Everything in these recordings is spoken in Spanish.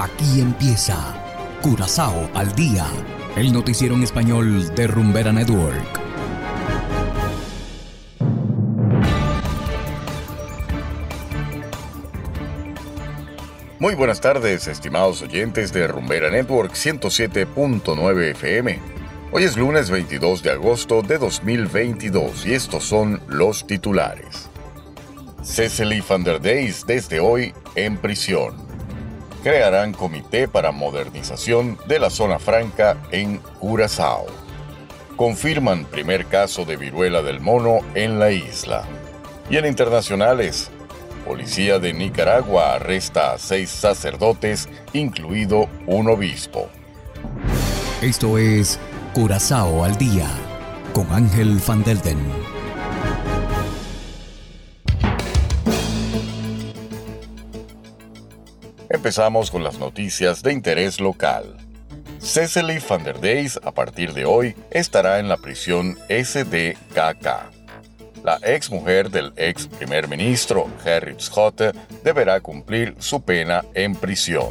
Aquí empieza Curazao al día, el noticiero en español de Rumbera Network. Muy buenas tardes, estimados oyentes de Rumbera Network 107.9 FM. Hoy es lunes 22 de agosto de 2022 y estos son los titulares. Cecily van der Deis desde hoy en prisión crearán comité para modernización de la zona franca en Curazao. Confirman primer caso de viruela del mono en la isla. Y en internacionales, Policía de Nicaragua arresta a seis sacerdotes, incluido un obispo. Esto es Curazao al día con Ángel Van Delden. Empezamos con las noticias de interés local. Cecily van der Deys a partir de hoy estará en la prisión SDKK. La ex mujer del ex primer ministro Gerrit Schotte deberá cumplir su pena en prisión.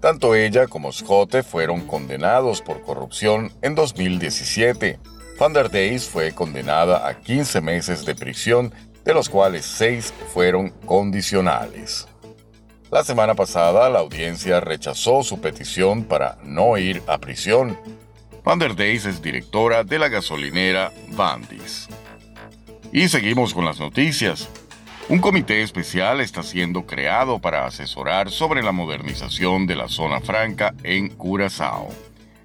Tanto ella como Schotte fueron condenados por corrupción en 2017. Van der Deys fue condenada a 15 meses de prisión, de los cuales 6 fueron condicionales. La semana pasada la audiencia rechazó su petición para no ir a prisión. Van der Deys es directora de la gasolinera Vandis. Y seguimos con las noticias. Un comité especial está siendo creado para asesorar sobre la modernización de la zona franca en Curazao.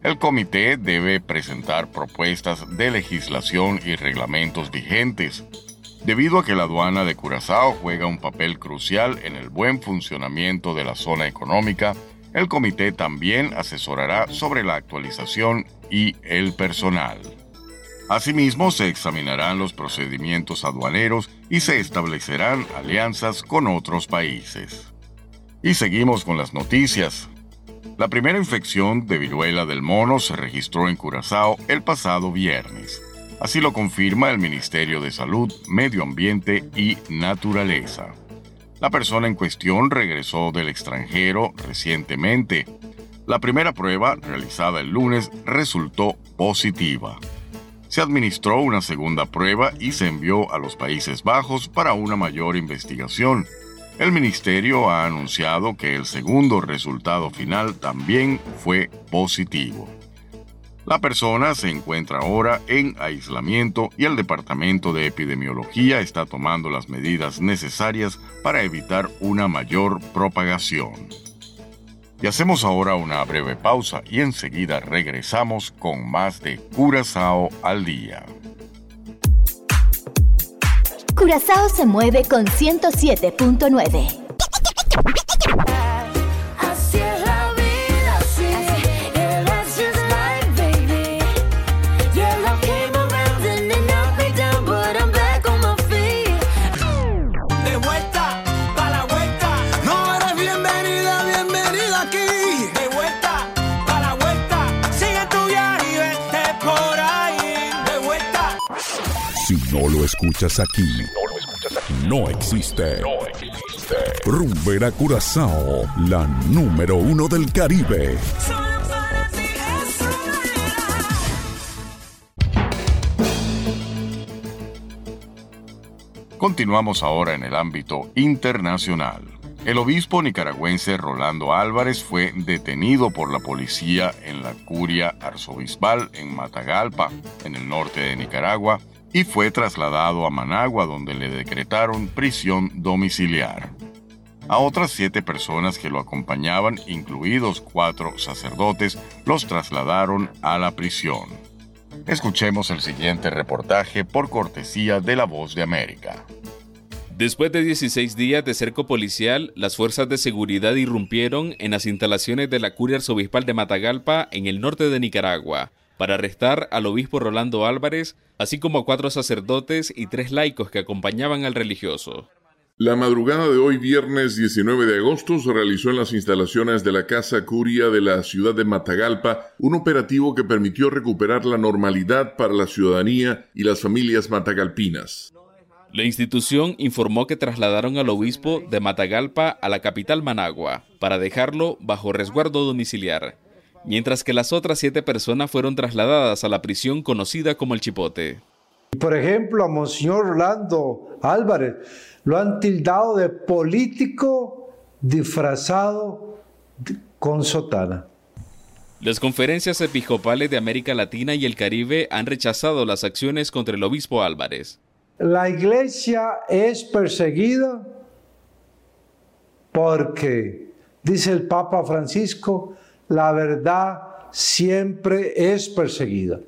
El comité debe presentar propuestas de legislación y reglamentos vigentes, debido a que la aduana de Curazao juega un papel crucial en el buen funcionamiento de la zona económica, el comité también asesorará sobre la actualización y el personal. Asimismo, se examinarán los procedimientos aduaneros y se establecerán alianzas con otros países. Y seguimos con las noticias. La primera infección de viruela del mono se registró en Curazao el pasado viernes. Así lo confirma el Ministerio de Salud, Medio Ambiente y Naturaleza. La persona en cuestión regresó del extranjero recientemente. La primera prueba, realizada el lunes, resultó positiva. Se administró una segunda prueba y se envió a los Países Bajos para una mayor investigación. El ministerio ha anunciado que el segundo resultado final también fue positivo. La persona se encuentra ahora en aislamiento y el Departamento de Epidemiología está tomando las medidas necesarias para evitar una mayor propagación. Y hacemos ahora una breve pausa y enseguida regresamos con más de Curazao al día. Curazao se mueve con 107.9. escuchas aquí, no existe. No existe. Rumbera Curazao, la número uno del Caribe. Continuamos ahora en el ámbito internacional. El obispo nicaragüense Rolando Álvarez fue detenido por la policía en la curia arzobispal en Matagalpa, en el norte de Nicaragua, y fue trasladado a Managua donde le decretaron prisión domiciliar. A otras siete personas que lo acompañaban, incluidos cuatro sacerdotes, los trasladaron a la prisión. Escuchemos el siguiente reportaje por cortesía de La Voz de América. Después de 16 días de cerco policial, las fuerzas de seguridad irrumpieron en las instalaciones de la Curia Arzobispal de Matagalpa en el norte de Nicaragua para arrestar al obispo Rolando Álvarez, así como a cuatro sacerdotes y tres laicos que acompañaban al religioso. La madrugada de hoy, viernes 19 de agosto, se realizó en las instalaciones de la Casa Curia de la ciudad de Matagalpa un operativo que permitió recuperar la normalidad para la ciudadanía y las familias matagalpinas. La institución informó que trasladaron al obispo de Matagalpa a la capital Managua para dejarlo bajo resguardo domiciliar, mientras que las otras siete personas fueron trasladadas a la prisión conocida como el Chipote. Por ejemplo, a Monseñor Rolando Álvarez lo han tildado de político disfrazado con sotana. Las conferencias episcopales de América Latina y el Caribe han rechazado las acciones contra el obispo Álvarez. La iglesia es perseguida porque, dice el Papa Francisco, la verdad siempre es perseguida.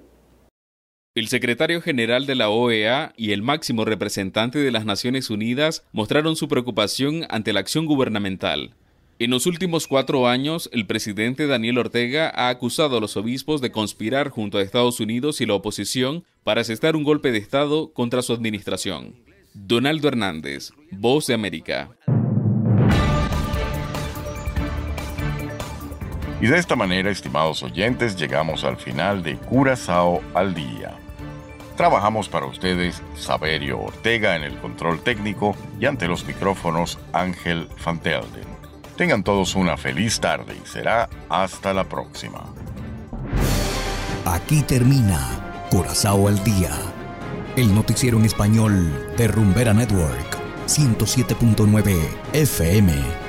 El secretario general de la OEA y el máximo representante de las Naciones Unidas mostraron su preocupación ante la acción gubernamental. En los últimos cuatro años, el presidente Daniel Ortega ha acusado a los obispos de conspirar junto a Estados Unidos y la oposición para asestar un golpe de Estado contra su administración. Donaldo Hernández, Voz de América. Y de esta manera, estimados oyentes, llegamos al final de Curazao al Día. Trabajamos para ustedes Saberio Ortega en el control técnico y ante los micrófonos Ángel Fantelden. Tengan todos una feliz tarde y será hasta la próxima. Aquí termina Corazao al Día, el noticiero en español de Rumbera Network, 107.9 FM.